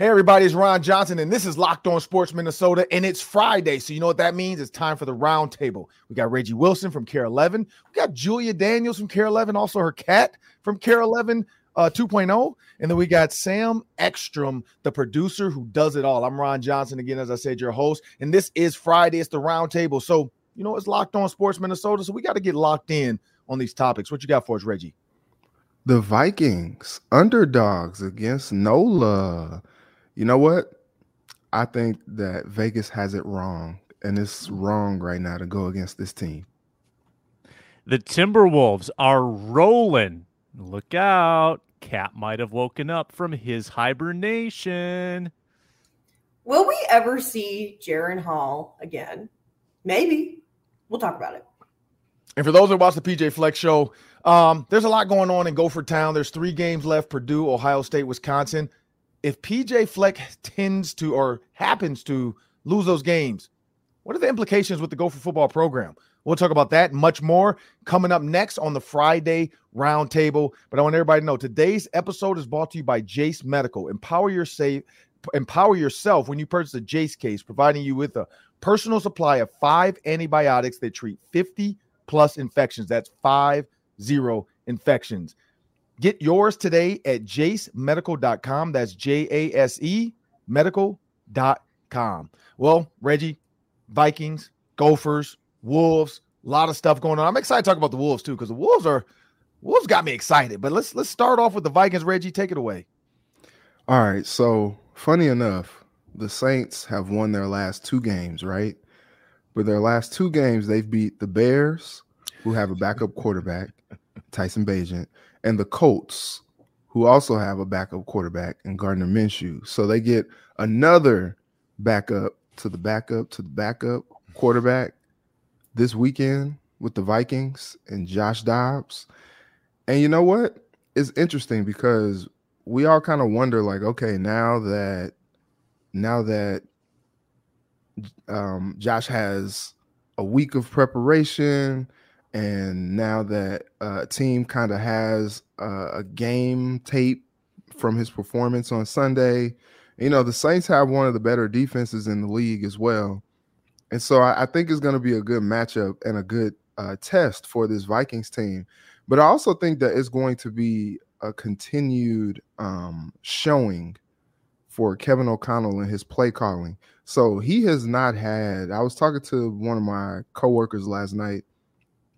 Hey, everybody, it's Ron Johnson, and this is Locked On Sports Minnesota, and it's Friday. So, you know what that means? It's time for the roundtable. We got Reggie Wilson from KARE 11. We got Julia Daniels from KARE 11, also her cat from KARE 11 uh, 2.0. And then we got Sam Ekstrom, the producer who does it all. I'm Ron Johnson, again, as I said, your host. And this is Friday. It's the roundtable. So, you know, it's Locked On Sports Minnesota. So, we got to get locked in on these topics. What you got for us, Reggie? The Vikings, underdogs against NOLA. You know what? I think that Vegas has it wrong, and it's wrong right now to go against this team. The Timberwolves are rolling. Look out. Cat might have woken up from his hibernation. Will we ever see Jaren Hall again? Maybe. We'll talk about it. And for those that watch the PJ Fleck's show, um, there's a lot going on in Gopher Town. There's three games left Purdue, Ohio State, Wisconsin if PJ Fleck tends to or happens to lose those games, what are the implications with the Gopher football program? We'll talk about that much more coming up next on the Friday roundtable. But I want everybody to know today's episode is brought to you by Jase Medical. Empower your safe, empower yourself when you purchase a Jase case, providing you with a personal supply of five antibiotics that treat 50 plus infections. That's five zero infections. Get yours today at jasemedical.com. That's J A S E medical.com. Well, Reggie, Vikings, Gophers, Wolves, a lot of stuff going on. I'm excited to talk about the Wolves too, because the Wolves are Wolves got me excited. But let's let's start off with the Vikings. Reggie, take it away. All right. So funny enough, the Saints have won their last two games, right? But their last two games, they've beat the Bears, who have a backup quarterback, Tyson Bagent, and the Colts, who also have a backup quarterback in Gardner Minshew. So they get another backup to the backup to the backup quarterback this weekend with the Vikings and Josh Dobbs. And you know what? It's interesting because we all kind of wonder like okay, now that now that um, Josh has a week of preparation, and now that uh, team kind of has uh, a game tape from his performance on Sunday, you know the Saints have one of the better defenses in the league as well, and so I, I think it's going to be a good matchup and a good uh, test for this Vikings team. But I also think that it's going to be a continued um, showing for Kevin O'Connell and his play calling. So he has not had. I was talking to one of my coworkers last night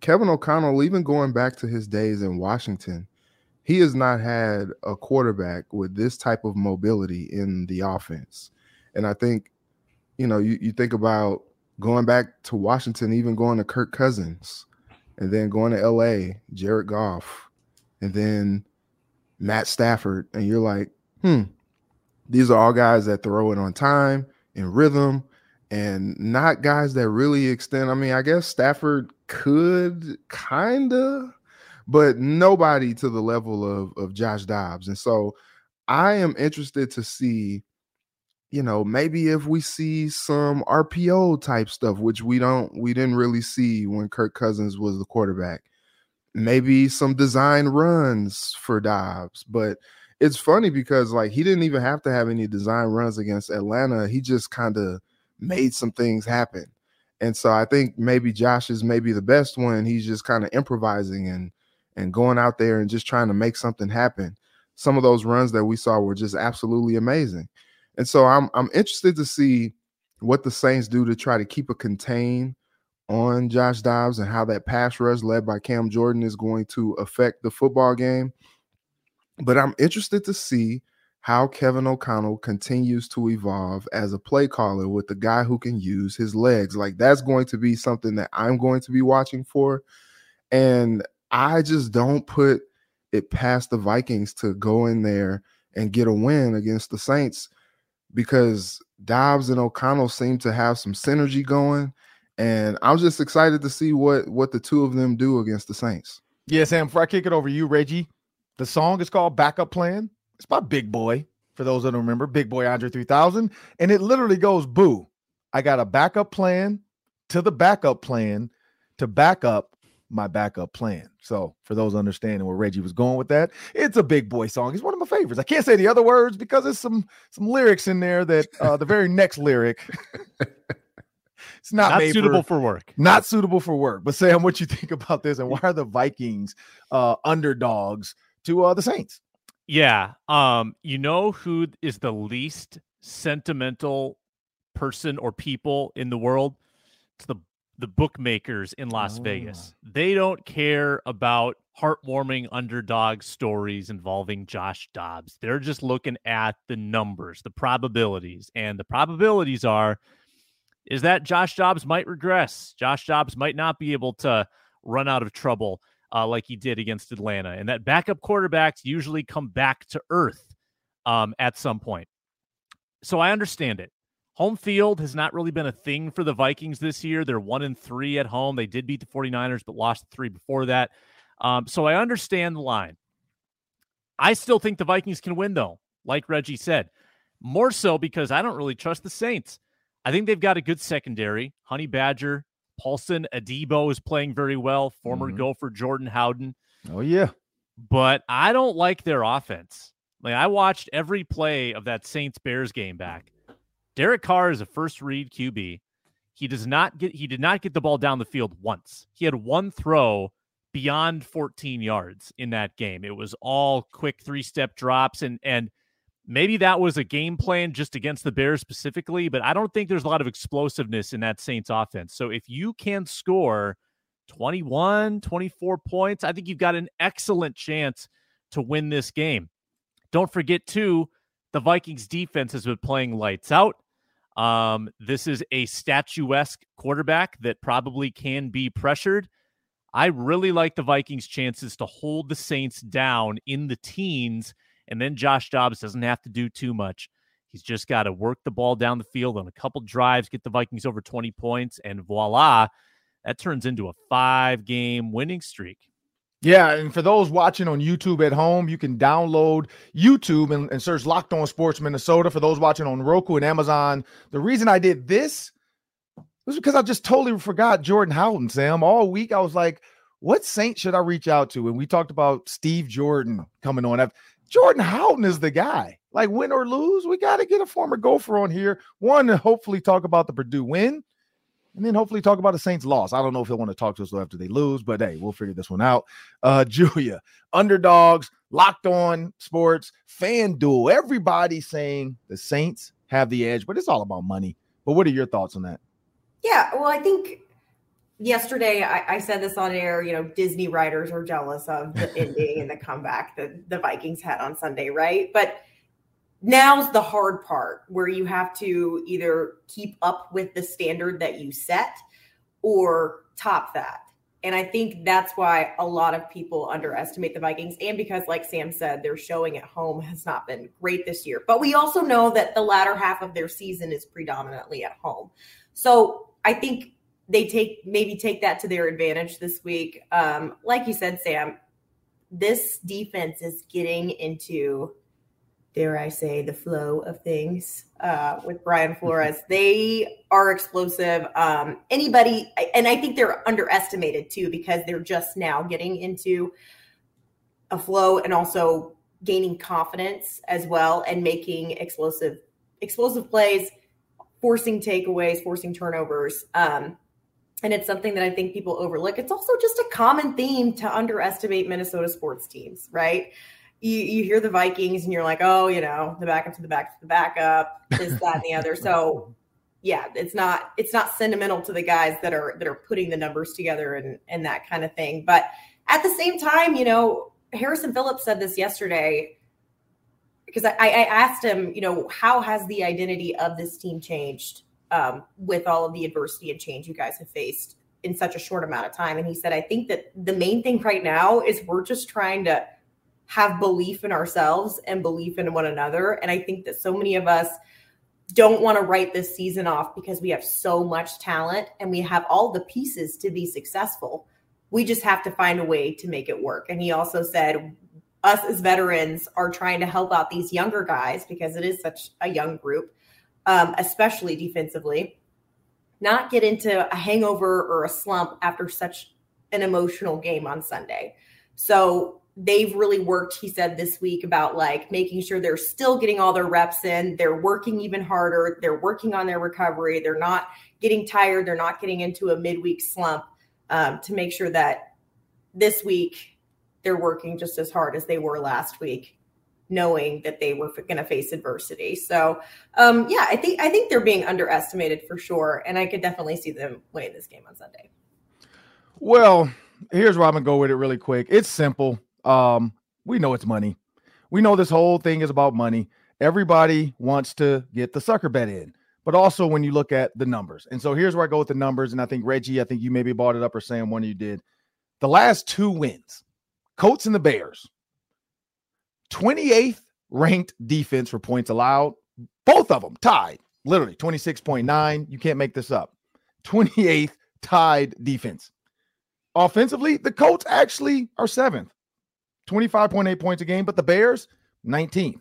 Kevin O'Connell, even going back to his days in Washington, he has not had a quarterback with this type of mobility in the offense. And I think, you know, you, you think about going back to Washington, even going to Kirk Cousins, and then going to LA, Jared Goff, and then Matt Stafford. And you're like, hmm, these are all guys that throw it on time and rhythm and not guys that really extend. I mean, I guess Stafford could kind of, but nobody to the level of of Josh Dobbs. And so I am interested to see, you know, maybe if we see some RPO type stuff, which we don't, we didn't really see when Kirk Cousins was the quarterback. Maybe some design runs for Dobbs, but it's funny because like he didn't even have to have any design runs against Atlanta. He just kind of made some things happen. And so I think maybe Josh is maybe the best one. He's just kind of improvising and and going out there and just trying to make something happen. Some of those runs that we saw were just absolutely amazing. And so I'm I'm interested to see what the Saints do to try to keep a contain on Josh Dobbs and how that pass rush led by Cam Jordan is going to affect the football game. But I'm interested to see how Kevin O'Connell continues to evolve as a play caller with the guy who can use his legs. Like that's going to be something that I'm going to be watching for. And I just don't put it past the Vikings to go in there and get a win against the Saints because Dobbs and O'Connell seem to have some synergy going. And I'm just excited to see what what the two of them do against the Saints. Yeah, Sam, before I kick it over to you, Reggie, the song is called Backup Plan. It's by Big Boi. for those that don't remember, Big Boi Andre 3000. And it literally goes, Boo, I got a backup plan to the backup plan to back up my backup plan. So, for those understanding where Reggie was going with that, it's a big boy song. It's one of my favorites. I can't say the other words because there's some some lyrics in there that uh, the very next lyric it's not, Not suitable for, for work. not suitable for work. But Sam, what you think about this, and why are the Vikings uh, underdogs to uh, the Saints? Yeah. Um, you know who is the least sentimental person or people in the world? It's the the bookmakers in Las Oh. Vegas. They don't care about heartwarming underdog stories involving Josh Dobbs. They're just looking at the numbers, the probabilities, and the probabilities are is that Josh Dobbs might regress. Josh Dobbs might not be able to run out of trouble uh, like he did against Atlanta, and that backup quarterbacks usually come back to earth um, at some point. So I understand it. Home field has not really been a thing for the Vikings this year. They're one and three at home. They did beat the 49ers, but lost three before that. Um, so I understand the line. I still think the Vikings can win, though, like Reggie said. More so because I don't really trust the Saints. I think they've got a good secondary. Honey Badger, Paulson, Adebo is playing very well. Former Mhm. Gopher Jordan Howden Oh yeah, but I don't like their offense. Like I watched every play of that Saints Bears game back. Derek Carr is a first read QB. He does not get he did not get the ball down the field once. He had one throw beyond 14 yards in that game. It was all quick three-step drops and and maybe that was a game plan just against the Bears specifically, but I don't think there's a lot of explosiveness in that Saints offense. So if you can score 21, 24 points, I think you've got an excellent chance to win this game. Don't forget, too, the Vikings defense has been playing lights out. Um, this is a statuesque quarterback that probably can be pressured. I really like the Vikings' chances to hold the Saints down in the teens, and then Josh Dobbs doesn't have to do too much. He's just got to work the ball down the field on a couple drives, get the Vikings over 20 points, and voila, that turns into a five game winning streak. Yeah, and for those watching on YouTube at home, you can download YouTube and, and search Locked On Sports Minnesota. For those watching on Roku and Amazon, the reason I did this was because I just totally forgot Jordan Howden, Sam. All week I was like, what Saint should I reach out to? And we talked about Steve Jordan coming on. I've- Jordan Howden is the guy. Like win or lose, we got to get a former Gopher on here. One, to hopefully talk about the Purdue win, and then hopefully talk about the Saints loss. I don't know if they want to talk to us after they lose, but hey, we'll figure this one out. Uh, Julia, underdogs, locked on sports, FanDuel. Everybody saying the Saints have the edge, but it's all about money. But what are your thoughts on that? Yeah, well, I think yesterday I, I said this on air. You know, Disney writers are jealous of the ending and the comeback that the Vikings had on Sunday, right? But now's the hard part where you have to either keep up with the standard that you set or top that. And I think that's why a lot of people underestimate the Vikings. And because, like Sam said, their showing at home has not been great this year. But we also know that the latter half of their season is predominantly at home. So I think they take maybe take that to their advantage this week. Um, like you said, Sam, this defense is getting into, dare I say, the flow of things uh, with Brian Flores. they are explosive. Um, anybody, and I think they're underestimated too because they're just now getting into a flow and also gaining confidence as well and making explosive explosive plays forcing takeaways, forcing turnovers. Um, and it's something that I think people overlook. It's also just a common theme to underestimate Minnesota sports teams, right? You, you hear the Vikings and you're like, oh, you know, the backup to the back to the backup, this, that, and the other. So yeah, it's not it's not sentimental to the guys that are that are putting the numbers together and and that kind of thing. But at the same time, you know, Harrison Phillips said this yesterday because I, I asked him, you know, how has the identity of this team changed um, with all of the adversity and change you guys have faced in such a short amount of time? And he said, I think that the main thing right now is we're just trying to have belief in ourselves and belief in one another. And I think that so many of us don't want to write this season off because we have so much talent and we have all the pieces to be successful. We just have to find a way to make it work. And he also said, us as veterans are trying to help out these younger guys because it is such a young group, um, especially defensively, not get into a hangover or a slump after such an emotional game on Sunday. So they've really worked, he said this week, about like making sure they're still getting all their reps in. They're working even harder. They're working on their recovery. They're not getting tired. They're not getting into a midweek slump um, to make sure that this week they're working just as hard as they were last week knowing that they were going to face adversity. So, um, yeah, I think I think they're being underestimated for sure, and I could definitely see them winning this game on Sunday. Well, here's where I'm gonna go with it really quick. It's simple. Um, we know it's money. We know this whole thing is about money. Everybody wants to get the sucker bet in, but also when you look at the numbers. And so here's where I go with the numbers. And I think Reggie, I think you maybe bought it up or saying one of you did. The last two wins, Colts and the Bears, 28th ranked defense for points allowed. Both of them tied, literally 26.9. You can't make this up. 28th tied defense. Offensively, the Colts actually are seventh, 25.8 points a game, but the Bears, 19th.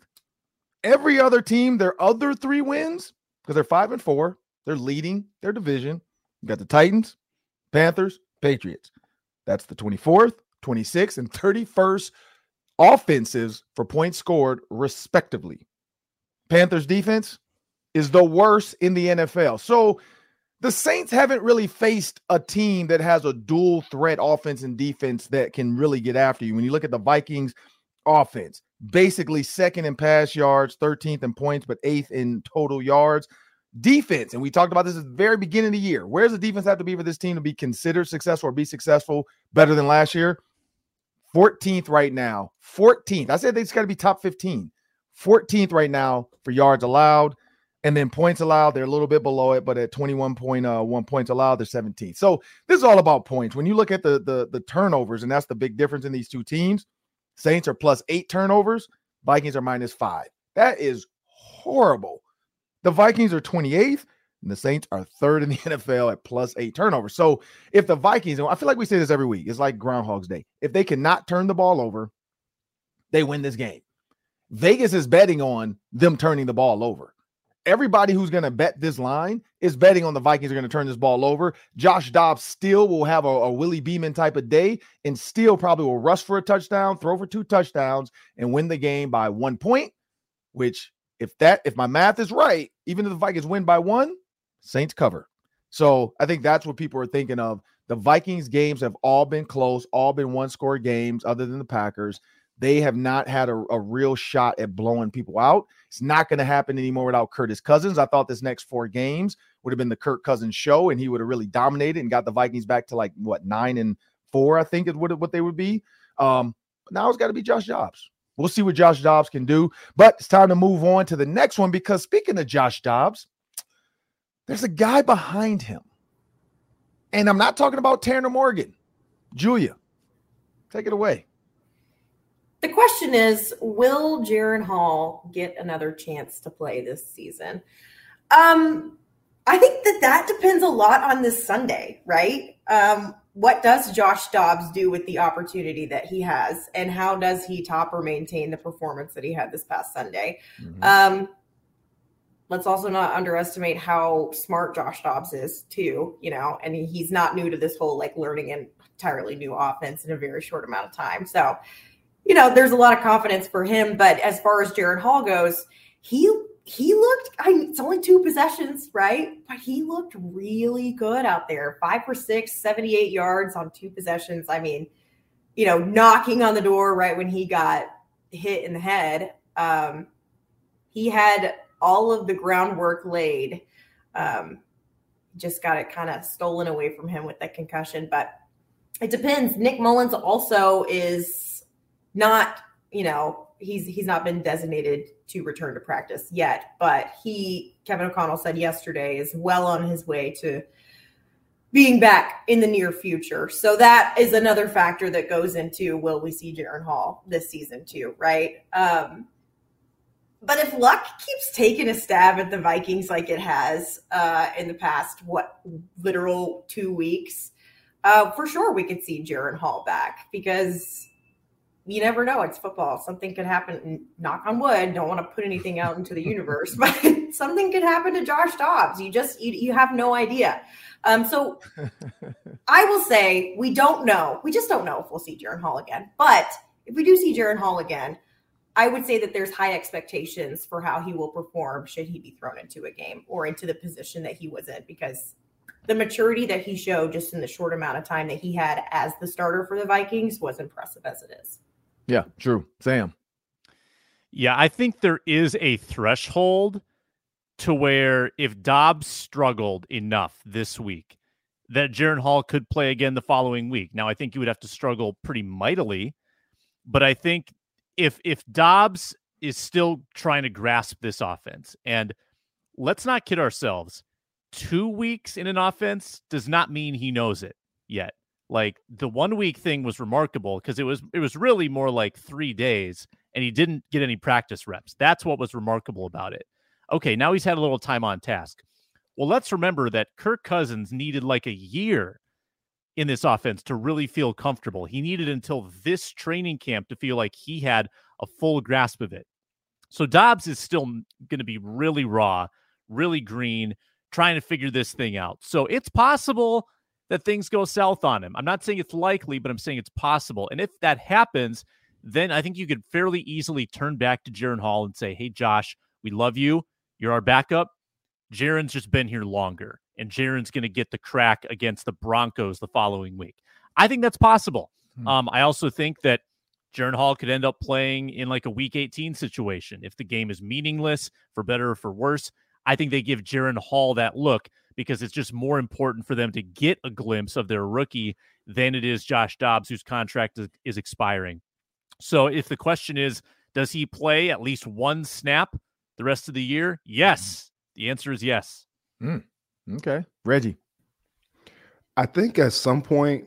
Every other team, their other three wins, because they're five and four, they're leading their division. You got the Titans, Panthers, Patriots. That's the 24th, 26th, and 31st offensives for points scored, respectively. Panthers defense is the worst in the NFL. So the Saints haven't really faced a team that has a dual threat offense and defense that can really get after you. When you look at the Vikings offense, basically second in pass yards, 13th in points, but eighth in total yards. Defense, and we talked about this at the very beginning of the year. Where does the defense have to be for this team to be considered successful or be successful better than last year? 14th right now. 14th. I said they just got to be top 15. 14th right now for yards allowed. And then points allowed, they're a little bit below it, but at 21.1 uh, points allowed, they're 17th. So this is all about points. When you look at the, the the turnovers, and that's the big difference in these two teams. Saints are plus eight turnovers, Vikings are minus five. That is horrible. The Vikings are 28th, and the Saints are third in the NFL at plus eight turnovers. So if the Vikings, I feel like we say this every week, it's like Groundhog's Day. If they cannot turn the ball over, they win this game. Vegas is betting on them turning the ball over everybody who's going to bet this line is betting on the Vikings are going to turn this ball over. Josh Dobbs still will have a, a, Willie Beamen type of day and still probably will rush for a touchdown, throw for two touchdowns, and win the game by one point. Which, if that, if my math is right, even if the Vikings win by one, Saints cover. So I think that's what people are thinking of. The Vikings games have all been close, all been one score games, other than the Packers. They have not had a, a real shot at blowing people out. It's not going to happen anymore without Curtis Cousins. I thought this next four games would have been the Kirk Cousins show, and he would have really dominated and got the Vikings back to like what nine and four, I think is what, what they would be. Um, but now it's got to be Josh Dobbs. We'll see what Josh Dobbs can do. But it's time to move on to the next one because speaking of Josh Dobbs, there's a guy behind him. And I'm not talking about Tanner Morgan. Julia, take it away. The question is, will Jaren Hall get another chance to play this season? Um, I think that that depends a lot on this Sunday, right? Um, what does Josh Dobbs do with the opportunity that he has, and how does he top or maintain the performance that he had this past Sunday? Mm-hmm. Um, let's also not underestimate how smart Josh Dobbs is, too. You know, and he's not new to this whole like learning an entirely new offense in a very short amount of time. So you know, there's a lot of confidence for him. But as far as Jaren Hall goes, he he looked I it's only two possessions, right? But he looked really good out there. Five for six, 78 yards on two possessions. I mean, you know, knocking on the door right when he got hit in the head. Um, he had all of the groundwork laid. Um, just got it kind of stolen away from him with that concussion. But it depends. Nick Mullens also is not, you know, he's he's not been designated to return to practice yet, but he Kevin O'Connell said yesterday is well on his way to being back in the near future. So that is another factor that goes into will we see Jaren Hall this season too, right? Um, but if luck keeps taking a stab at the Vikings like it has uh, in the past, what literal two weeks, uh, for sure we could see Jaren Hall back because you never know. It's football. Something could happen. Knock on wood. Don't want to put anything out into the universe, but something could happen to Josh Dobbs. You just you, you have no idea. Um, so I will say we don't know. We just don't know if we'll see Jaren Hall again. But if we do see Jaren Hall again, I would say that there's high expectations for how he will perform should he be thrown into a game or into the position that he was in because the maturity that he showed just in the short amount of time that he had as the starter for the Vikings was impressive as it is. Yeah, true. Sam. Yeah, I think there is a threshold to where if Dobbs struggled enough this week, that Jaren Hall could play again the following week. Now, I think you would have to struggle pretty mightily, but I think if if Dobbs is still trying to grasp this offense, and let's not kid ourselves, two weeks in an offense does not mean he knows it yet. Like the one week thing was remarkable because it was it was really more like three days and he didn't get any practice reps. That's what was remarkable about it. Okay, now he's had a little time on task. Well, let's remember that Kirk Cousins needed like a year in this offense to really feel comfortable. He needed until this training camp to feel like he had a full grasp of it. So Dobbs is still going to be really raw, really green, trying to figure this thing out. So it's possible that things go south on him. I'm not saying it's likely, but I'm saying it's possible. And if that happens, then I think you could fairly easily turn back to Jaren Hall and say, Hey, Josh, we love you. You're our backup. Jaren's just been here longer, and Jaren's going to get the crack against the Broncos the following week. I think that's possible. Hmm. Um, I also think that Jaren Hall could end up playing in like a week 18 situation if the game is meaningless, for better or for worse. I think they give Jaren Hall that look because it's just more important for them to get a glimpse of their rookie than it is Josh Dobbs, whose contract is, is expiring. So if the question is, does he play at least one snap the rest of the year? Yes. The answer is yes. Mm. Okay. Reggie. I think at some point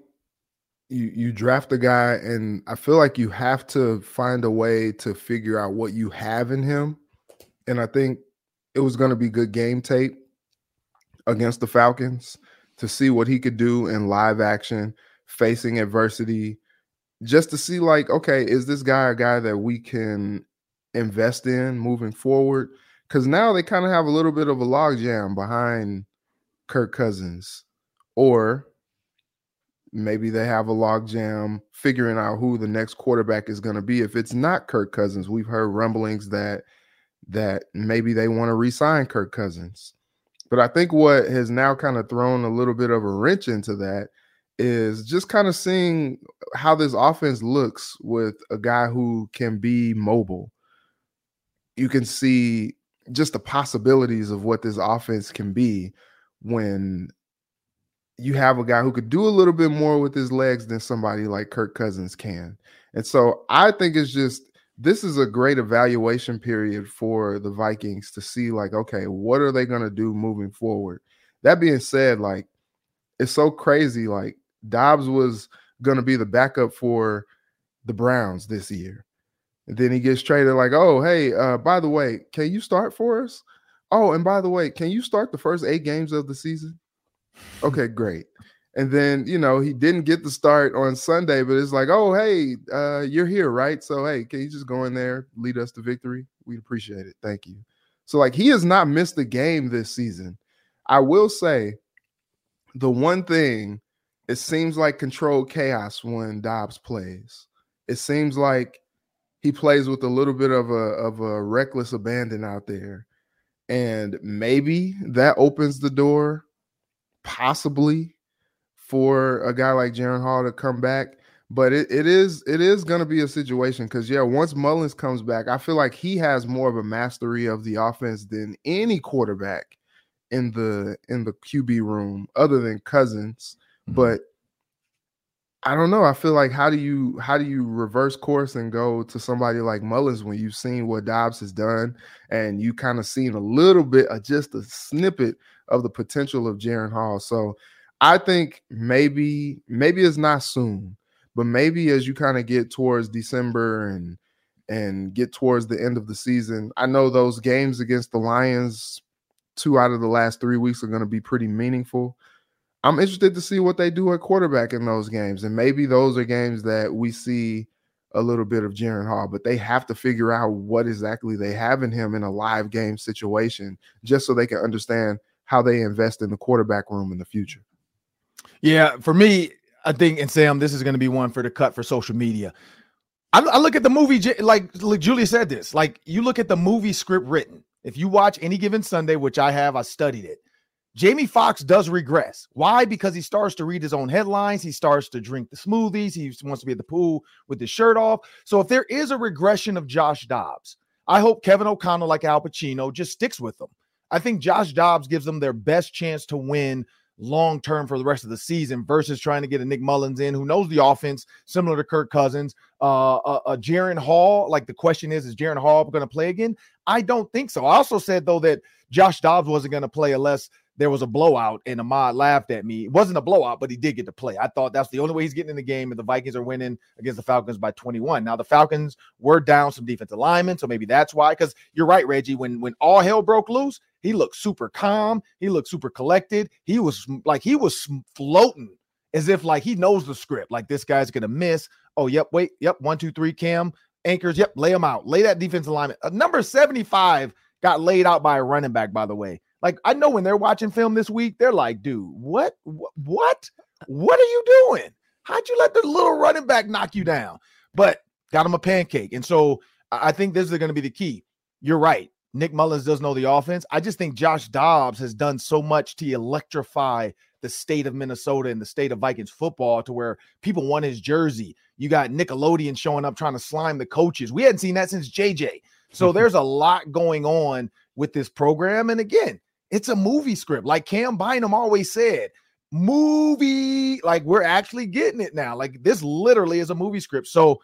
you you draft a guy and I feel like you have to find a way to figure out what you have in him. And I think it was going to be good game tape against the Falcons to see what he could do in live action, facing adversity, just to see like, okay, is this guy a guy that we can invest in moving forward? Because now they kind of have a little bit of a logjam behind Kirk Cousins, or maybe they have a logjam figuring out who the next quarterback is going to be. If it's not Kirk Cousins, we've heard rumblings that that maybe they want to re-sign Kirk Cousins. But I think what has now kind of thrown a little bit of a wrench into that is just kind of seeing how this offense looks with a guy who can be mobile. You can see just the possibilities of what this offense can be when you have a guy who could do a little bit more with his legs than somebody like Kirk Cousins can. And so I think it's just this is a great evaluation period for the Vikings to see, like, okay, what are they going to do moving forward? That being said, like, it's so crazy. Like, Dobbs was going to be the backup for the Browns this year. And then he gets traded, like, oh, hey, uh, by the way, can you start for us? Oh, and by the way, can you start the first eight games of the season? Okay, great. And then, you know, he didn't get the start on Sunday, but it's like, oh, hey, uh, you're here, right? So, hey, can you just go in there, lead us to victory? We'd appreciate it. Thank you. So, like, he has not missed a game this season. I will say the one thing, it seems like controlled chaos when Dobbs plays. It seems like he plays with a little bit of a of a reckless abandon out there. And maybe that opens the door, possibly for a guy like Jaren Hall to come back. But it, it is it is going to be a situation because yeah, once Mullens comes back, I feel like he has more of a mastery of the offense than any quarterback in the in the QB room other than Cousins. Mm-hmm. But I don't know. I feel like how do you how do you reverse course and go to somebody like Mullens when you've seen what Dobbs has done and you kind of seen a little bit of just a snippet of the potential of Jaren Hall. So I think maybe maybe it's not soon, but maybe as you kind of get towards December and and get towards the end of the season, I know those games against the Lions, two out of the last three weeks are going to be pretty meaningful. I'm interested to see what they do at quarterback in those games, and maybe those are games that we see a little bit of Jaren Hall, but they have to figure out what exactly they have in him in a live game situation just so they can understand how they invest in the quarterback room in the future. Yeah, for me, I think, and Sam, this is going to be one for the cut for social media. I, I look at the movie, like, like Julia said this, like you look at the movie script written. If you watch any given Sunday, which I have, I studied it. Jamie Foxx does regress. Why? Because he starts to read his own headlines. He starts to drink the smoothies. He wants to be at the pool with his shirt off. So if there is a regression of Josh Dobbs, I hope Kevin O'Connell, like Al Pacino, just sticks with them. I think Josh Dobbs gives them their best chance to win long term for the rest of the season versus trying to get a Nick Mullens in who knows the offense, similar to Kirk Cousins. Uh, uh, Jaren Hall, like the question is, is Jaren Hall going to play again? I don't think so. I also said though that Josh Dobbs wasn't going to play unless there was a blowout and Ahmad laughed at me. It wasn't a blowout, but he did get to play. I thought that's the only way he's getting in the game, and the Vikings are winning against the Falcons by 21. Now the Falcons were down some defensive linemen, so maybe that's why. Because you're right, Reggie. When when all hell broke loose, he looked super calm. He looked super collected. He was like he was floating as if like he knows the script. Like this guy's gonna miss. Oh, yep, wait, yep, one, two, three, Cam anchors. Yep, lay him out. Lay that defensive lineman. Uh, number 75 got laid out by a running back, by the way. Like I know when they're watching film this week, they're like, dude, what, what, what are you doing? How'd you let the little running back knock you down? But got him a pancake. And so I think this is going to be the key. You're right. Nick Mullens does know the offense. I just think Josh Dobbs has done so much to electrify the state of Minnesota and the state of Vikings football to where people want his jersey. You got Nickelodeon showing up trying to slime the coaches. We hadn't seen that since JJ. So there's a lot going on with this program. And again, it's a movie script. Like Cam Bynum always said, movie, like we're actually getting it now. Like this literally is a movie script. So,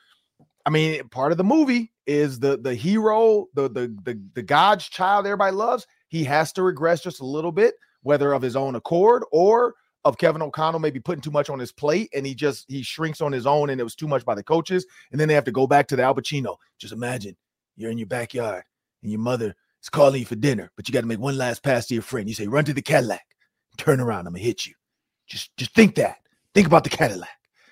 I mean, part of the movie is the the hero, the the the, the God's child everybody loves. He has to regress just a little bit, whether of his own accord or of Kevin O'Connell maybe putting too much on his plate and he just he shrinks on his own and it was too much by the coaches. And then they have to go back to the Al Pacino. Just imagine you're in your backyard and your mother is calling you for dinner, but you got to make one last pass to your friend. You say, run to the Cadillac, turn around, I'm gonna hit you. Just just think that. Think about the Cadillac.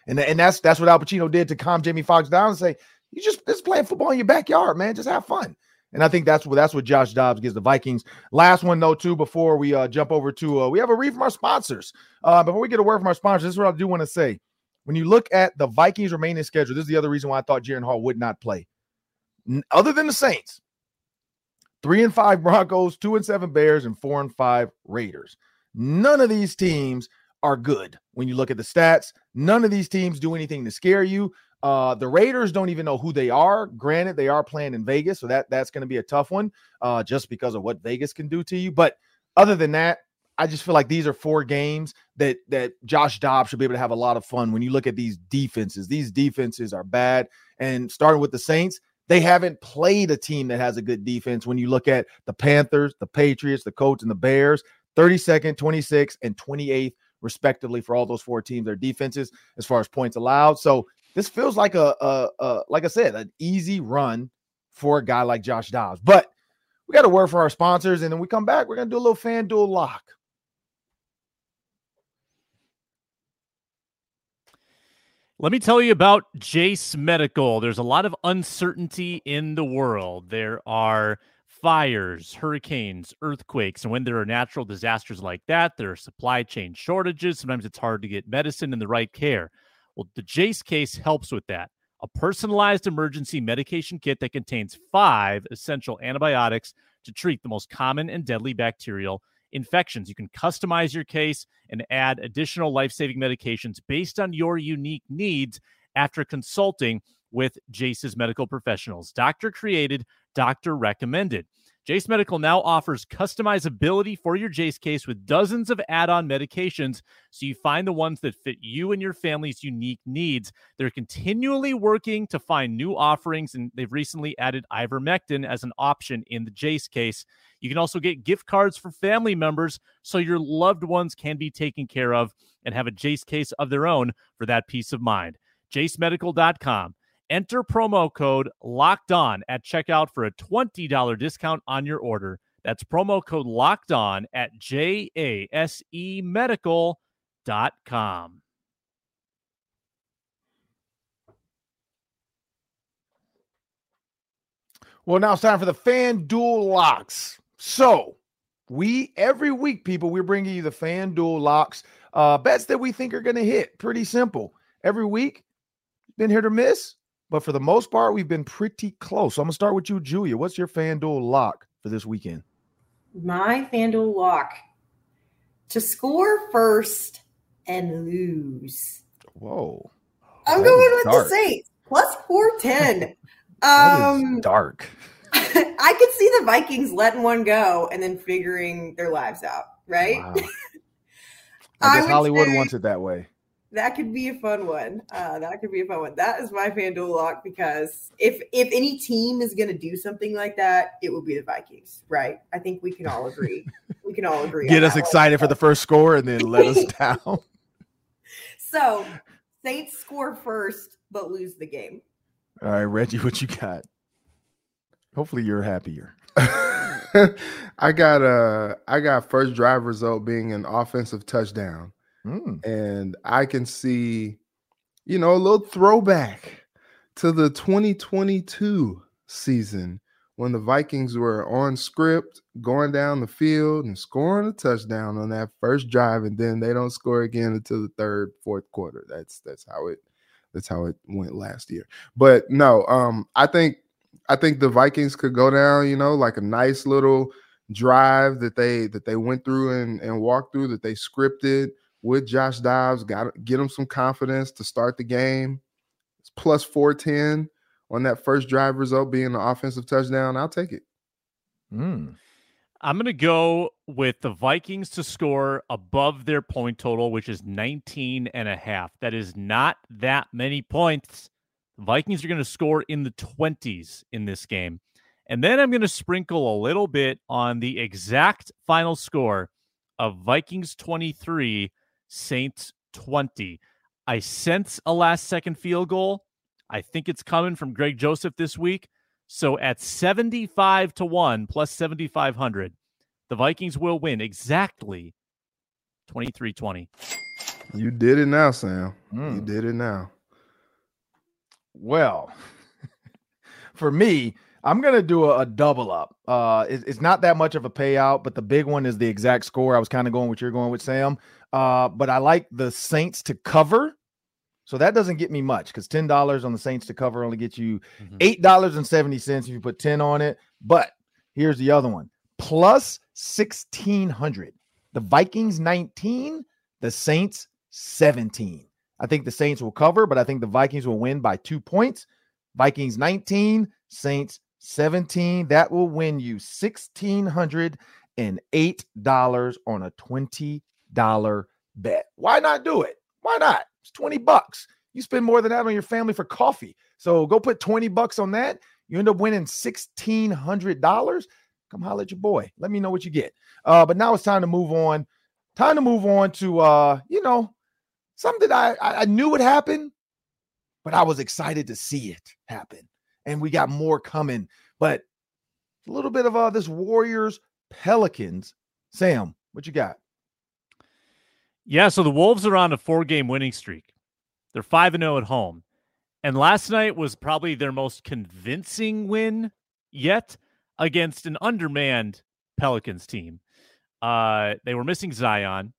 And, and that's that's what Al Pacino did to calm Jamie Foxx down and say, you just just playing football in your backyard, man. Just have fun. And I think that's what that's what Josh Dobbs gives the Vikings. Last one though, too, before we uh, jump over to uh, we have a read from our sponsors. Uh, before we get a word from our sponsors, this is what I do want to say. When you look at the Vikings remaining schedule, this is the other reason why I thought Jaren Hall would not play. Other than the Saints, three and five Broncos, two and seven Bears, and four and five Raiders. None of these teams are good when you look at the stats. None of these teams do anything to scare you. Uh, the Raiders don't even know who they are. Granted, they are playing in Vegas, so that that's going to be a tough one, uh, just because of what Vegas can do to you. But other than that, I just feel like these are four games that that Josh Dobbs should be able to have a lot of fun. When you look at these defenses, these defenses are bad, and starting with the Saints, they haven't played a team that has a good defense. When you look at the Panthers, the Patriots, the Colts, and the Bears, 32nd, 26th, and 28th, respectively, for all those four teams, their defenses as far as points allowed. So this feels like a, a, a like I said, an easy run for a guy like Josh Dobbs. But we got to word for our sponsors, and then we come back. We're gonna do a little fan FanDuel lock. Let me tell you about Jase Medical. There's a lot of uncertainty in the world. There are fires, hurricanes, earthquakes, and when there are natural disasters like that, there are supply chain shortages. Sometimes it's hard to get medicine and the right care. Well, the Jase case helps with that. A personalized emergency medication kit that contains five essential antibiotics to treat the most common and deadly bacterial infections. You can customize your case and add additional life saving medications based on your unique needs after consulting with Jase's medical professionals. Doctor created, doctor recommended. Jase Medical now offers customizability for your Jase case with dozens of add on medications so you find the ones that fit you and your family's unique needs. They're continually working to find new offerings, and they've recently added ivermectin as an option in the Jase case. You can also get gift cards for family members so your loved ones can be taken care of and have a Jase case of their own for that peace of mind. JaseMedical.com. Enter promo code locked on at checkout for a $20 discount on your order. That's promo code locked on at J A S E medical.com. Well, now it's time for the FanDuel locks. So we every week, people, we're bringing you the FanDuel locks, uh, bets that we think are going to hit. Pretty simple. Every week, been hit or miss, but for the most part, we've been pretty close. So I'm gonna start with you, Julia. What's your FanDuel lock for this weekend? My FanDuel lock to score first and lose. Whoa. I'm going with dark. the Saints plus 410. um, dark. I could see the Vikings letting one go and then figuring their lives out, right? Wow. I guess I Hollywood wants it that way. That could be a fun one. Uh, that could be a fun one. That is my FanDuel lock because if if any team is going to do something like that, it will be the Vikings, right? I think we can all agree. we can all agree. Get us excited for the first score and then let us down. So, Saints score first but lose the game. All right, Reggie, what you got? Hopefully, you're happier. I got a uh, I got first drive result being an offensive touchdown. Mm. And I can see, you know, a little throwback to the 2022 season when the Vikings were on script, going down the field and scoring a touchdown on that first drive, and then they don't score again until the third, fourth quarter. That's that's how it that's how it went last year. But no, um, I think I think the Vikings could go down, you know, like a nice little drive that they that they went through and, and walked through that they scripted with Josh Dobbs, got get him some confidence to start the game. It's plus 410 on that first drive result being an offensive touchdown. I'll take it. Mm. I'm going to go with the Vikings to score above their point total, which is 19 and a half. That is not that many points. The Vikings are going to score in the 20s in this game. And then I'm going to sprinkle a little bit on the exact final score of Vikings 23, Saints 20. I sense a last second field goal. I think it's coming from Greg Joseph this week. So at 75 to 1 plus 7,500, the Vikings will win exactly 23 20. You did it now, Sam. Mm. You hmm. did it now. Well, for me, I'm gonna do a, a double up. Uh, it, it's not that much of a payout, but the big one is the exact score. I was kind of going what you're going with, Sam. Uh, but I like the Saints to cover. So that doesn't get me much because ten dollars on the Saints to cover only gets you mm-hmm. eight dollars and seventy cents if you put ten on it. But here's the other one: plus sixteen hundred. The Vikings nineteen, the Saints seventeen. I think the Saints will cover, but I think the Vikings will win by two points. Vikings nineteen, Saints seventeen. That will win you sixteen hundred and eight dollars on a twenty dollar bet. Why not do it? Why not? It's 20 bucks. You spend more than that on your family for coffee. So go put 20 bucks on that. You end up winning $1,600. Come holler at your boy. Let me know what you get. Uh, but now it's time to move on. Time to move on to, uh, you know, something I, I knew would happen, but I was excited to see it happen. And we got more coming. But a little bit of uh, this Warriors Pelicans. Sam, what you got? Yeah, so the Wolves are on a four game winning streak. They're 5 and 0 at home. And last night was probably their most convincing win yet against an undermanned Pelicans team. Uh, they were missing Zion,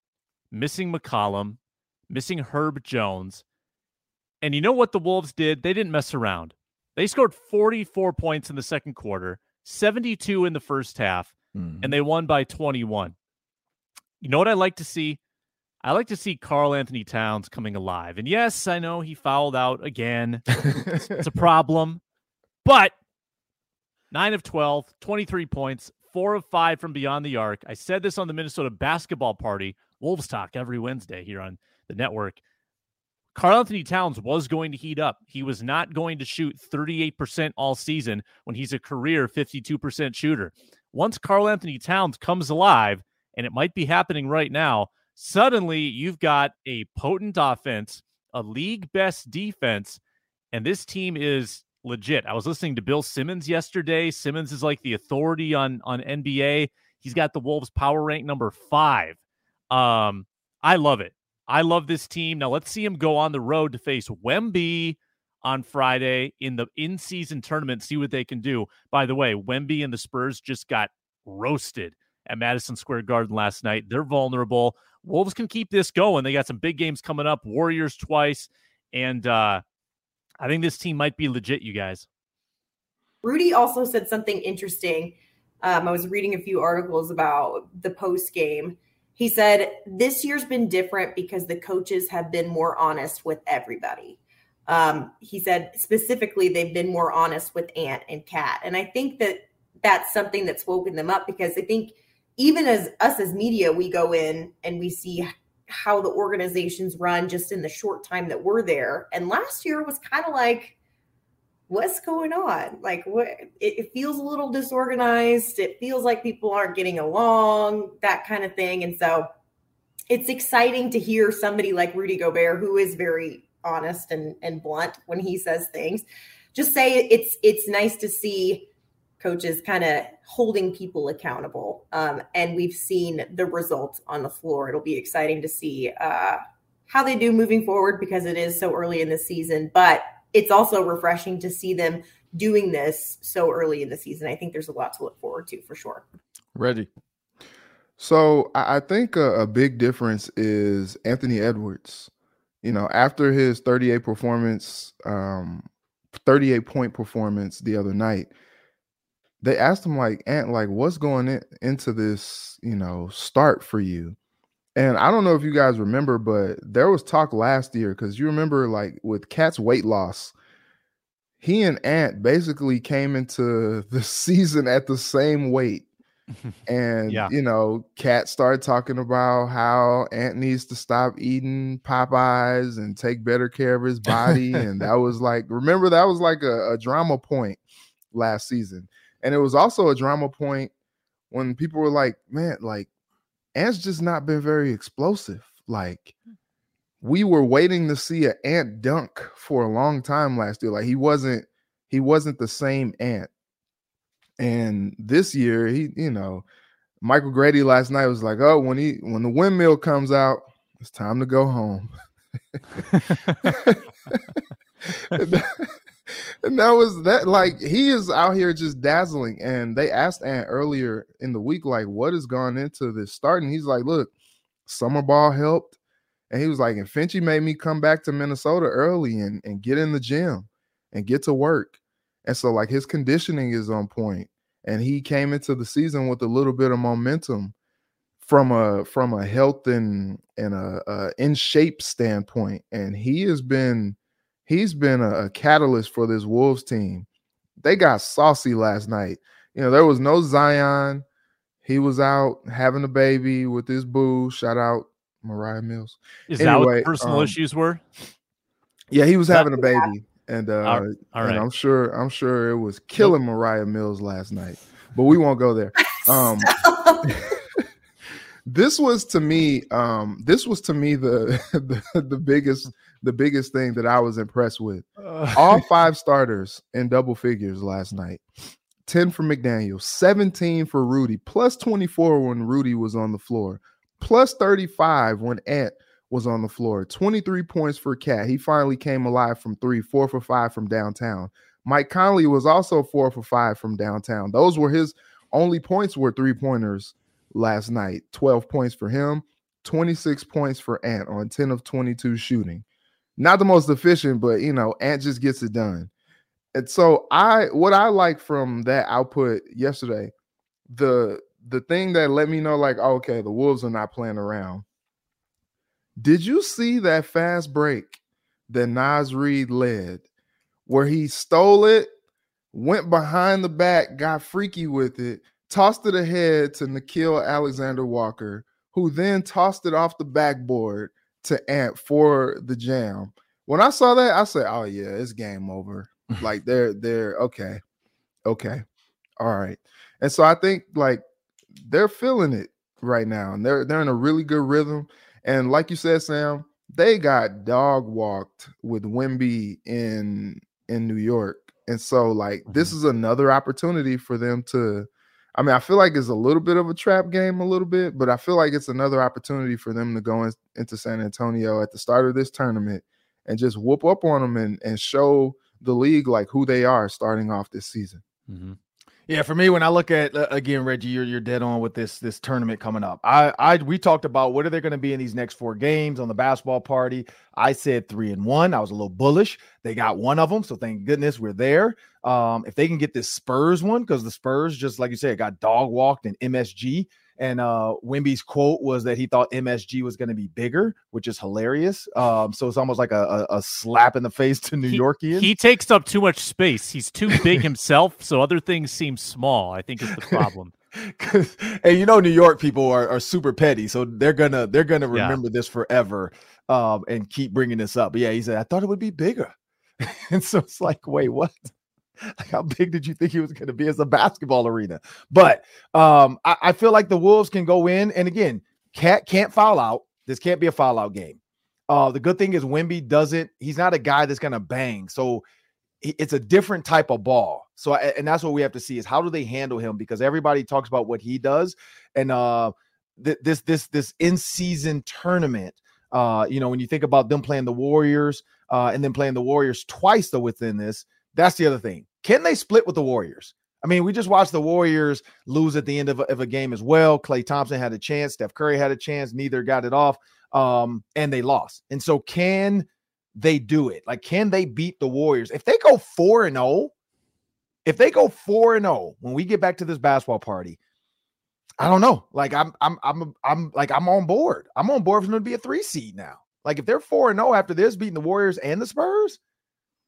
missing McCollum, missing Herb Jones. And you know what the Wolves did? They didn't mess around. They scored 44 points in the second quarter, 72 in the first half, mm. and they won by 21. You know what I like to see? I like to see Karl-Anthony Towns coming alive. And yes, I know he fouled out again. it's, it's a problem. But 9 of 12, 23 points, 4 of 5 from beyond the arc. I said this on the Minnesota basketball party, Wolves Talk every Wednesday here on the network. Karl-Anthony Towns was going to heat up. He was not going to shoot 38% all season when he's a career 52% shooter. Once Karl-Anthony Towns comes alive, and it might be happening right now, Suddenly, you've got a potent offense, a league best defense, and this team is legit. I was listening to Bill Simmons yesterday. Simmons is like the authority on on NBA. He's got the Wolves power rank number five. Um, I love it. I love this team. Now let's see him go on the road to face Wemby, on Friday in the in season tournament, see what they can do. By the way, Wemby and the Spurs just got roasted at Madison Square Garden last night. They're vulnerable. Wolves can keep this going. They got some big games coming up, Warriors twice. And uh, I think this team might be legit, you guys. Rudy also said something interesting. Um, I was reading a few articles about the post game. He said, This year's been different because the coaches have been more honest with everybody. Um, he said specifically they've been more honest with Ant and Cat. And I think that that's something that's woken them up because I think even as us as media, we go in and we see how the organizations run just in the short time that we're there. And last year was kind of like, what's going on? Like, what? It, it, feels a little disorganized. It feels like people aren't getting along, that kind of thing. And so, it's exciting to hear somebody like Rudy Gobert, who is very honest and and blunt when he says things, just say it's it's nice to see coaches kind of holding people accountable. Um, and we've seen the results on the floor. It'll be exciting to see uh, how they do moving forward because it is so early in the season. But it's also refreshing to see them doing this so early in the season. I think there's a lot to look forward to for sure. Ready. So I think a, a big difference is Anthony Edwards. You know, after his 38 performance, um, 38 point performance the other night, they asked him like, Ant, like, what's going in, into this, you know, start for you? And I don't know if you guys remember, but there was talk last year because you remember, like, with KAT's weight loss, he and Ant basically came into the season at the same weight. And yeah. you know, KAT started talking about how Ant needs to stop eating Popeyes and take better care of his body. and that was like, remember, that was like a, a drama point last season. And it was also a drama point when people were like, man, like Ant's just not been very explosive. Like hmm. we were waiting to see an Ant dunk for a long time last year. Like he wasn't he wasn't the same Ant. And this year, he, you know, Michael Grady last night was like, "Oh, when he when the windmill comes out, it's time to go home." and that was that like he is out here just dazzling. And they asked ant earlier in the week like what has gone into this starting And he's like look summer ball helped. And he was like and Finchie made me come back to minnesota early and, and get in the gym and get to work. And so like his conditioning is on point. And he came into the season with a little bit of momentum from a from a health and and a, a in shape standpoint. And he has been he's been a, a catalyst for this Wolves team. They got saucy last night. You know, there was no Zion. He was out having a baby with his boo. Shout out Moriah Mills. Is anyway, that what personal um, issues were? Yeah, he was having a baby. And uh all right. and I'm sure I'm sure it was killing nope. Moriah Mills last night. But we won't go there. Um this was to me um this was to me the the, the biggest the biggest thing that I was impressed with. Uh, All five starters in double figures last night. 10 for McDaniel, 17 for Rudy, plus 24 when Rudy was on the floor, plus 35 when Ant was on the floor, 23 points for KAT. He finally came alive from three, four for five from downtown. Mike Conley was also four for five from downtown. Those were his only points were three pointers last night. 12 points for him, 26 points for Ant on 10 of 22 shooting not the most efficient, but you know, Ant just gets it done. And so I what I like from that output yesterday, the the thing that let me know, like, oh, okay, the Wolves are not playing around. Did you see that fast break that Naz Reid led, where he stole it, went behind the back, got freaky with it, tossed it ahead to Nickeil Alexander Walker, who then tossed it off the backboard to Ant for the jam. When I saw that, I said, "Oh yeah, it's game over." like they're they're okay, okay, all right. And so I think like they're feeling it right now, and they're they're in a really good rhythm. And like you said, Sam, they got dog walked with Wemby in in New York, and so like mm-hmm. this is another opportunity for them to I mean, I feel like it's a little bit of a trap game, a little bit, but I feel like it's another opportunity for them to go in, into San Antonio at the start of this tournament and just whoop up on them and and show the league like who they are starting off this season. Mm-hmm. Yeah, for me, when I look at uh, again, Reggie, you're you're dead on with this this tournament coming up. I I we talked about what are they going to be in these next four games on the basketball party. I said three and one. I was a little bullish. They got one of them, so thank goodness we're there. Um, if they can get this Spurs one, because the Spurs, just like you said, got dog walked in MSG. And uh, Wemby's quote was that he thought MSG was going to be bigger, which is hilarious. Um, so it's almost like a, a, a slap in the face to New he, Yorkians. He takes up too much space. He's too big himself, so other things seem small. I think is the problem. and you know, New York people are, are super petty, so they're gonna they're gonna remember yeah. this forever um, and keep bringing this up. But yeah, he said I thought it would be bigger, and so it's like, wait, what? Like how big did you think he was going to be as a basketball arena? But um, I, I, feel like the Wolves can go in, and again, KAT can't foul out. This can't be a foul out game. Uh, the good thing is Wemby doesn't. He's not a guy that's going to bang, so it's a different type of ball. So, and that's what we have to see is how do they handle him because everybody talks about what he does, and uh, th- this this this in season tournament. Uh, you know, when you think about them playing the Warriors, uh, and then playing the Warriors twice though within this, that's the other thing. Can they split with the Warriors? I mean, we just watched the Warriors lose at the end of a, of a game as well. Klay Thompson had a chance. Steph Curry had a chance. Neither got it off, um, and they lost. And so, can they do it? Like, can they beat the Warriors? If they go 4 and 0, if they go 4 and 0 when we get back to this basketball party, I don't know. Like, I'm, I'm, I'm, I'm like, I'm on board. I'm on board for them to be a three seed now. Like, if they're 4 and 0 after this, beating the Warriors and the Spurs,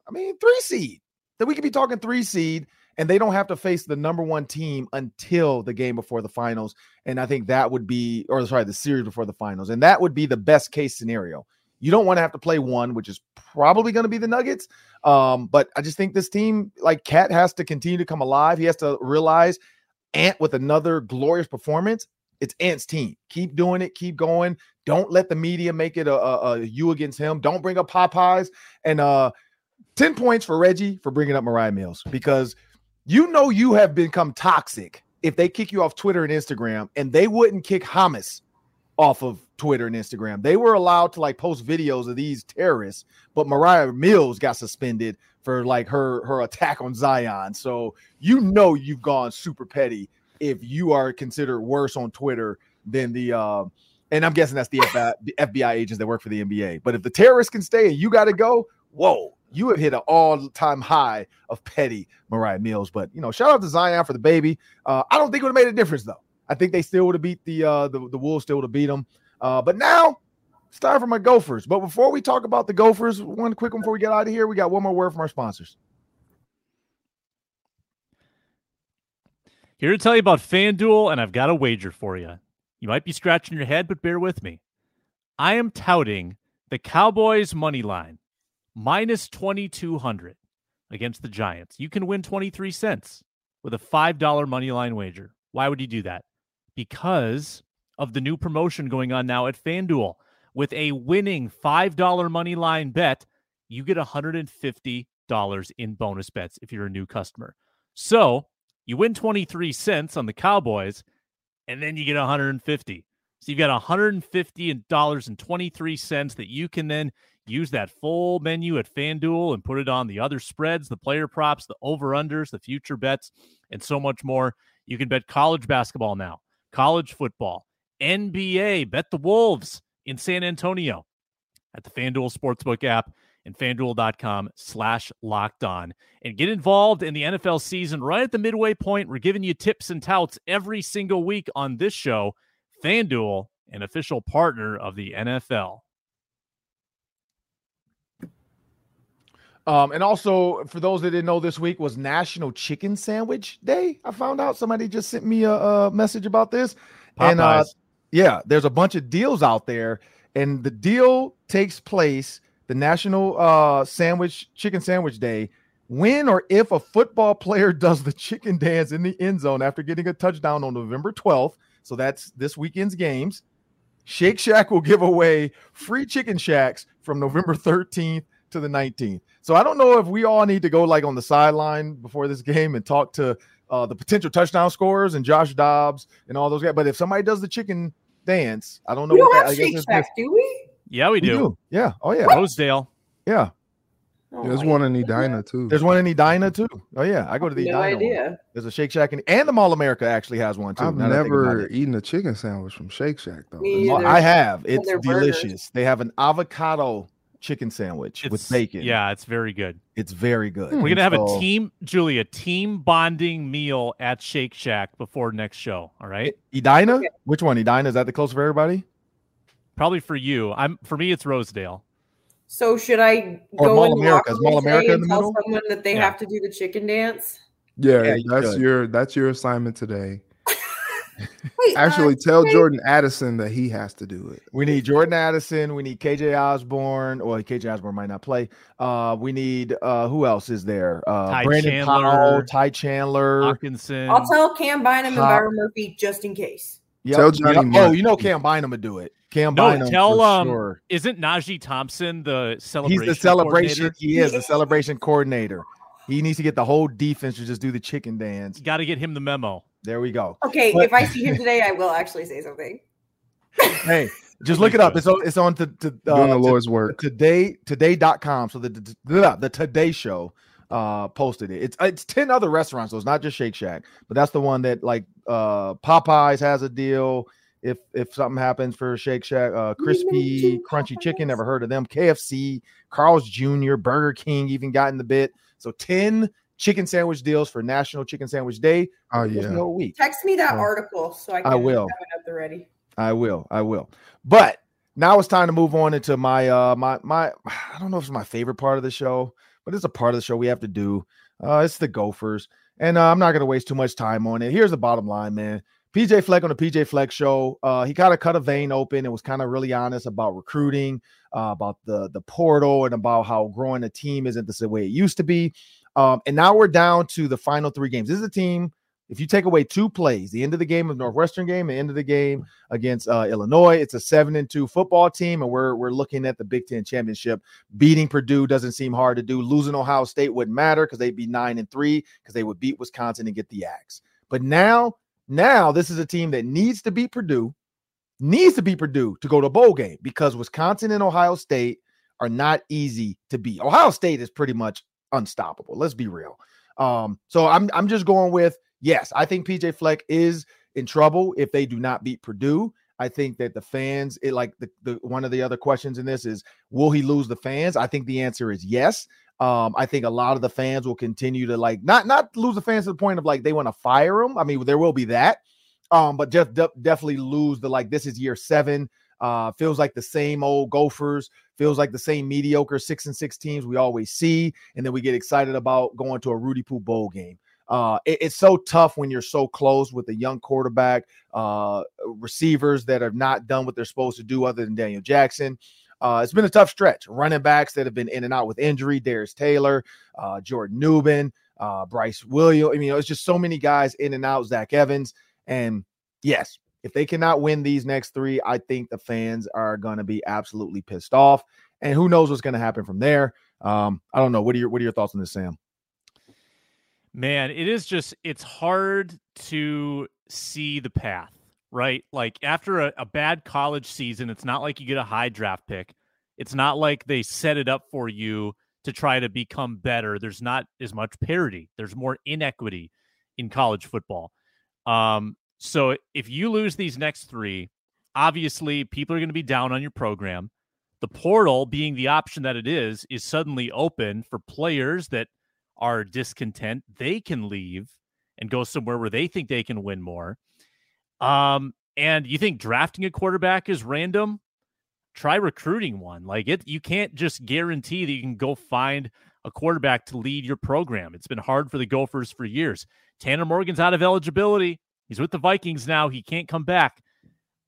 I mean, three seed then we could be talking three seed and they don't have to face the number one team until the game before the finals. And I think that would be, or sorry, the series before the finals. And that would be the best case scenario. You don't want to have to play one, which is probably going to be the Nuggets. Um, but I just think this team, like KAT, has to continue to come alive. He has to realize Ant with another glorious performance. It's Ant's team. Keep doing it. Keep going. Don't let the media make it a, a, a you against him. Don't bring up Popeyes. And uh, 10 points for Reggie for bringing up Moriah Mills because you know you have become toxic if they kick you off Twitter and Instagram and they wouldn't kick Hamas off of Twitter and Instagram. They were allowed to like post videos of these terrorists, but Moriah Mills got suspended for like her her attack on Zion. So you know you've gone super petty if you are considered worse on Twitter than the uh, and I'm guessing that's the FBI, the FBI agents that work for the NBA. But if the terrorists can stay and you got to go, whoa, you have hit an all-time high of petty Moriah Mills. But you know, shout out to Zion for the baby. Uh, I don't think it would have made a difference though. I think they still would have beat the uh, the, the Wolves still would have beat them. Uh, but now it's time for my Gophers. But before we talk about the Gophers, one quick one before we get out of here, we got one more word from our sponsors. Here to tell you about FanDuel, and I've got a wager for you. You might be scratching your head, but bear with me. I am touting the Cowboys money line minus 2200 against the Giants. You can win 23 cents with a $5 money line wager. Why would you do that? Because of the new promotion going on now at FanDuel. With a winning $5 money line bet, you get $150 in bonus bets if you're a new customer. So you win 23 cents on the Cowboys, and then you get 150. So you've got $150 and 23 cents that you can then Use that full menu at FanDuel and put it on the other spreads, the player props, the over unders, the future bets, and so much more. You can bet college basketball now, college football, NBA. Bet the Wolves in San Antonio at the FanDuel Sportsbook app and fanduel.com slash locked on and get involved in the NFL season right at the midway point. We're giving you tips and touts every single week on this show. FanDuel, an official partner of the NFL. Um, and also for those that didn't know, this week was National Chicken Sandwich Day. I found out somebody just sent me a, a message about this, Popeyes. and uh, yeah, there's a bunch of deals out there, and the deal takes place the National uh, Sandwich Chicken Sandwich Day when or if a football player does the chicken dance in the end zone after getting a touchdown on November 12th. So that's this weekend's games. Shake Shack will give away free chicken shacks from November 13th to the 19th. So I don't know if we all need to go like on the sideline before this game and talk to uh, the potential touchdown scorers and Josh Dobbs and all those guys. But if somebody does the chicken dance, I don't know. We don't have that, Shake Shack, do we? Yeah, we, we do. do. Yeah. Oh yeah. Rosedale. Yeah. Oh There's one in goodness. Edina too. There's one in Edina too. Oh yeah, I go to the No Edina. one. idea. There's a Shake Shack in, and the Mall America actually has one too. I've now that I think about never eaten a chicken sandwich from Shake Shack though. Me Well. I have. It's their burgers. delicious. They have an avocado chicken sandwich with bacon. Yeah, it's very good. it's very good. We're hmm. gonna have So- a team, Julia, team bonding meal at Shake Shack before next show. All right, Edina. Okay. Which one? Edina is that the close for everybody? probably for you. I'm for me, it's Rosedale. So should I Or go Mall in the America. Is Mall America in and the tell middle? someone that they Yeah. have to do the chicken dance? Yeah, Yeah, that's should. your that's your assignment today. Wait, uh, Actually, tell wait. Jordan Addison that he has to do it. We need Jordan Addison. We need KJ Osborne. Well, KJ Osborne might not play. Uh, we need uh, who else is there? Uh, Ty Brandon Chandler. Powell, Ty Chandler. Hockenson. I'll tell Cam Bynum and Hop- Byron Murphy just in case. Yep, Tell Johnny yep. Oh, you know Cam Bynum would do it. Cam No, Bynum. tell, for um, sure. Isn't Najee Thompson the celebration? He's the celebration. He is the celebration coordinator. He needs to get the whole defense to just do the chicken dance. Got to get him the memo. There we go. Okay, But- if I see him today, I will actually say something. Hey, just look it up. It's on. It's on to, to uh, Doing the to- Lord's work. today today.com so the, the the the today show uh posted it it's it's 10 other restaurants so it's not just shake shack but that's the one that like uh popeyes has a deal if if something happens for shake shack uh crispy crunchy chicken never heard of them kfc carl's jr burger king even got in the bit so 10 chicken sandwich deals for national chicken sandwich day Oh There's yeah. no week Text me that Uh, article so I I can will. have it at the ready. I will. I will. But now it's time to move on into my uh my my I don't know if it's my favorite part of the show, but it's a part of the show we have to do. Uh it's the Gophers. And uh, I'm not going to waste too much time on it. Here's the bottom line, man. PJ Fleck on the PJ Fleck show, uh, he kind of cut a vein open and was kind of really honest about recruiting, uh, about the the portal, and about how growing a team isn't the same way it used to be. Um, and now we're down to the final three games. This is a team. If you take away two plays, the end of the game of Northwestern game, the end of the game against uh, Illinois, it's a seven and two football team, and we're we're looking at the Big Ten championship. Beating Purdue doesn't seem hard to do. Losing Ohio State wouldn't matter because they'd be nine and three because they would beat Wisconsin and get the axe. But now, now this is a team that needs to beat Purdue, needs to beat Purdue to go to bowl game because Wisconsin and Ohio State are not easy to beat. Ohio State is pretty much unstoppable. Let's be real. Um, so I'm I'm just going with yes. I think PJ Fleck is in trouble if they do not beat Purdue. I think that the fans, it like the, the one of the other questions in this is, will he lose the fans? I think the answer is yes. Um, I think a lot of the fans will continue to like not not lose the fans to the point of like they want to fire him. I mean, there will be that, um, but just de- definitely lose the like this is year seven. Uh, feels like the same old Gophers. Feels like the same mediocre six and six teams we always see, and then we get excited about going to a Rudy Poo Bowl game. Uh, it- it's so tough when you're so close with a young quarterback, uh, receivers that have not done what they're supposed to do other than Daniel Jackson. Uh, it's been a tough stretch. Running backs that have been in and out with injury, Darius Taylor, uh, Jordan Nubin, uh, Bryce Williams. I mean, it's just so many guys in and out, Zach Evans. And yes, if they cannot win these next three, I think the fans are going to be absolutely pissed off. And who knows what's going to happen from there. Um, I don't know. What are your what are your thoughts on this, Sam? Man, it is just it's hard to see the path, right? Like after a, a bad college season, it's not like you get a high draft pick. It's not like they set it up for you to try to become better. There's not as much parity. There's more inequity in college football. Um, so if you lose these next three, obviously people are going to be down on your program. The portal being the option that it is, is suddenly open for players that are discontent, they can leave and go somewhere where they think they can win more. Um, and you think drafting a quarterback is random? Try recruiting one. Like it, you can't just guarantee that you can go find a quarterback to lead your program. It's been hard for the Gophers for years. Tanner Morgan's out of eligibility. He's with the Vikings now. He can't come back.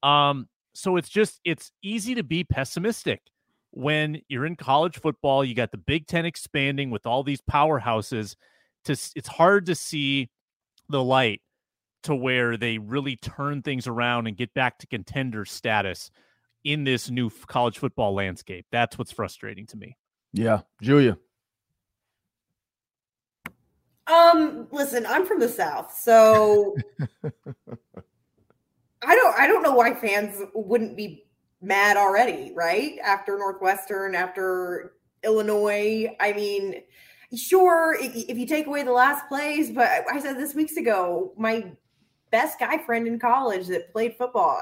Um, so it's just it's easy to be pessimistic when you're in college football, you got the Big Ten expanding with all these powerhouses. To it's hard to see the light to where they really turn things around and get back to contender status in this new college football landscape. That's what's frustrating to me. Yeah, Julia. Um, listen, I'm from the South, so I don't I don't know why fans wouldn't be mad already, right? After Northwestern, after Illinois. I mean, sure, if you take away the last plays, but I said this weeks ago, my best guy friend in college that played football.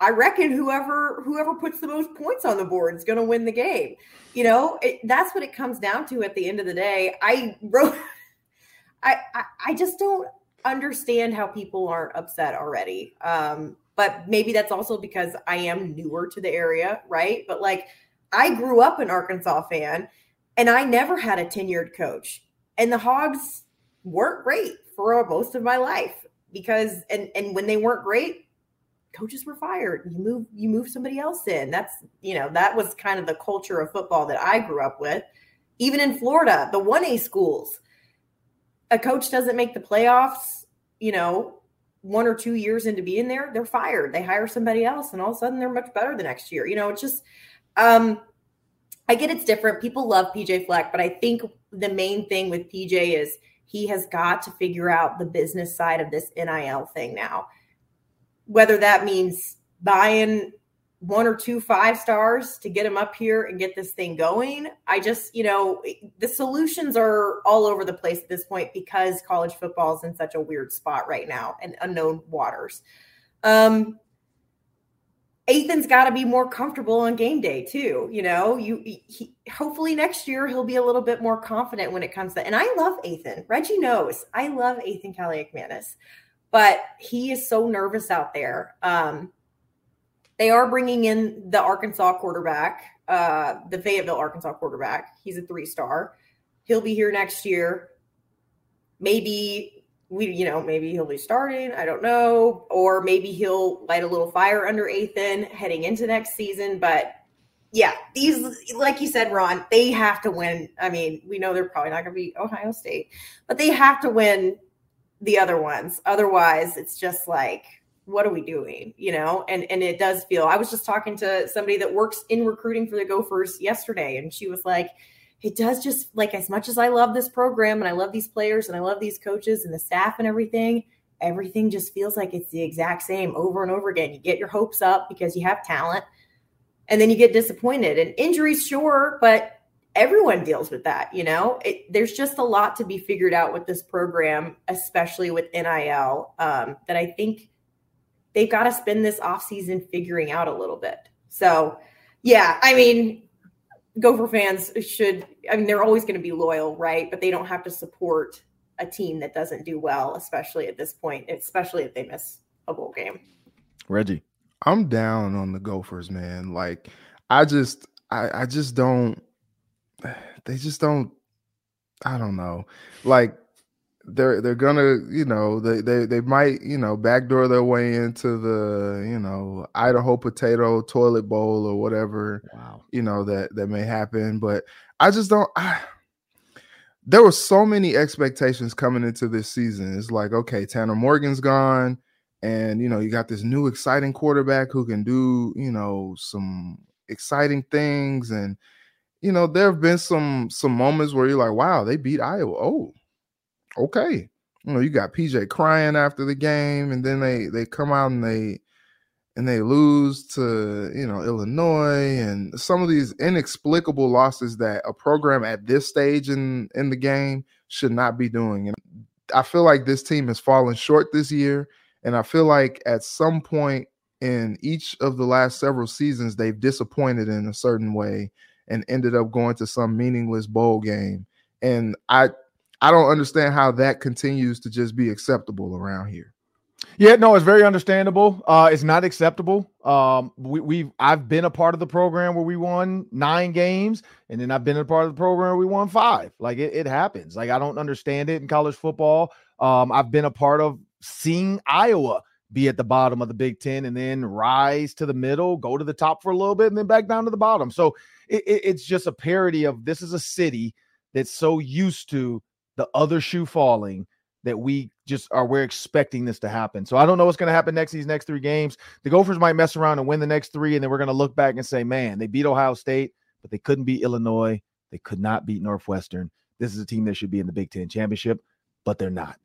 I reckon whoever whoever puts the most points on the board is going to win the game. You know, it, that's what it comes down to at the end of the day. I wrote, I, I, just don't understand how people aren't upset already. Um, but maybe that's also because I am newer to the area, right? But like, I grew up an Arkansas fan, and I never had a tenured coach, and the Hogs weren't great for most of my life because and and when they weren't great coaches were fired you move you move somebody else in that's you know that was kind of the culture of football that i grew up with even in florida the 1a schools a coach doesn't make the playoffs you know one or two years into being there they're fired. They hire somebody else and all of a sudden they're much better the next year. You know it's just um i get it's different. People love pj fleck but i think the main thing with pj is he has got to figure out the business side of this NIL thing now. Whether that means buying one or two five stars to get him up here and get this thing going. I just, you know, the solutions are all over the place at this point because college football is in such a weird spot right now and unknown waters. Um, Ethan's got to be more comfortable on game day too. You know, you he, hopefully next year he'll be a little bit more confident when it comes to. And I love Ethan. Reggie knows I love Ethan Kaliakmanis but he is so nervous out there. Um, they are bringing in the Arkansas quarterback, uh, the Fayetteville, Arkansas quarterback. He's a three star. He'll be here next year. Maybe we, you know, maybe he'll be starting. I don't know. Or maybe he'll light a little fire under Ethan heading into next season. But yeah, these, like you said, Ron, they have to win. I mean, we know they're probably not going to be Ohio State, but they have to win the other ones. Otherwise, it's just like, what are we doing? You know, and and it does feel. I was just talking to somebody that works in recruiting for the Gophers yesterday, and she was like, it does just like as much as I love this program and I love these players and I love these coaches and the staff and everything. Everything just feels like it's the exact same over and over again. You get your hopes up because you have talent, and then you get disappointed. And injuries, sure, but everyone deals with that you know it, there's just a lot to be figured out with this program especially with NIL um, that i think they've got to spend this offseason figuring out a little bit. So yeah i mean gopher fans should i mean they're always going to be loyal right? But they don't have to support a team that doesn't do well especially at this point especially if they miss a bowl game. Reggie. I'm down on the gophers man. Like i just i, I just don't they just don't I don't know. Like they're they're gonna, you know, they they they might, you know, backdoor their way into the, you know, Idaho potato toilet bowl or whatever. Wow. You know, that that may happen. But I just don't I there were so many expectations coming into this season. It's like, okay, Tanner Morgan's gone, and you know, you got this new exciting quarterback who can do, you know, some exciting things and you know, there have been some some moments where you're like, wow, they beat Iowa. Oh, okay. You know, you got PJ crying after the game, and then they they come out and they and they lose to you know Illinois and some of these inexplicable losses that a program at this stage in in the game should not be doing. And I feel like this team has fallen short this year, and I feel like at some point in each of the last several seasons they've disappointed in a certain way and ended up going to some meaningless bowl game. And I I don't understand how that continues to just be acceptable around here. Yeah, no, it's very understandable. Uh, it's not acceptable. Um, we, we've I've been a part of the program where we won nine games, and then I've been a part of the program where we won five. Like it, it happens. Like I don't understand it in college football. Um, I've been a part of seeing Iowa be at the bottom of the Big Ten and then rise to the middle, go to the top for a little bit, and then back down to the bottom. So it, it, it's just a parody of this is a city that's so used to the other shoe falling that we just are we're expecting this to happen. So I don't know what's going to happen next these next three games. The Gophers might mess around and win the next three, and then we're going to look back and say, man, they beat Ohio State, but they couldn't beat Illinois. They could not beat Northwestern. This is a team that should be in the Big Ten championship, but they're not.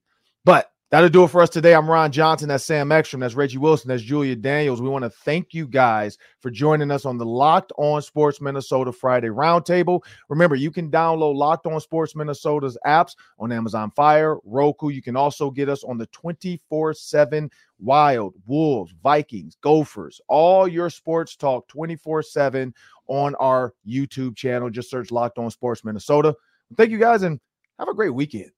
But That'll do it for us today. I'm Ron Johnson. That's Sam Ekstrom. That's Reggie Wilson. That's Julia Daniels. We want to thank you guys for joining us on the Locked On Sports Minnesota Friday Roundtable. Remember, you can download Locked On Sports Minnesota's apps on Amazon Fire, Roku. You can also get us on the 24 7 Wild, Wolves, Vikings, Gophers, all your sports talk 24 7 on our YouTube channel. Just search Locked On Sports Minnesota. Thank you guys and have a great weekend.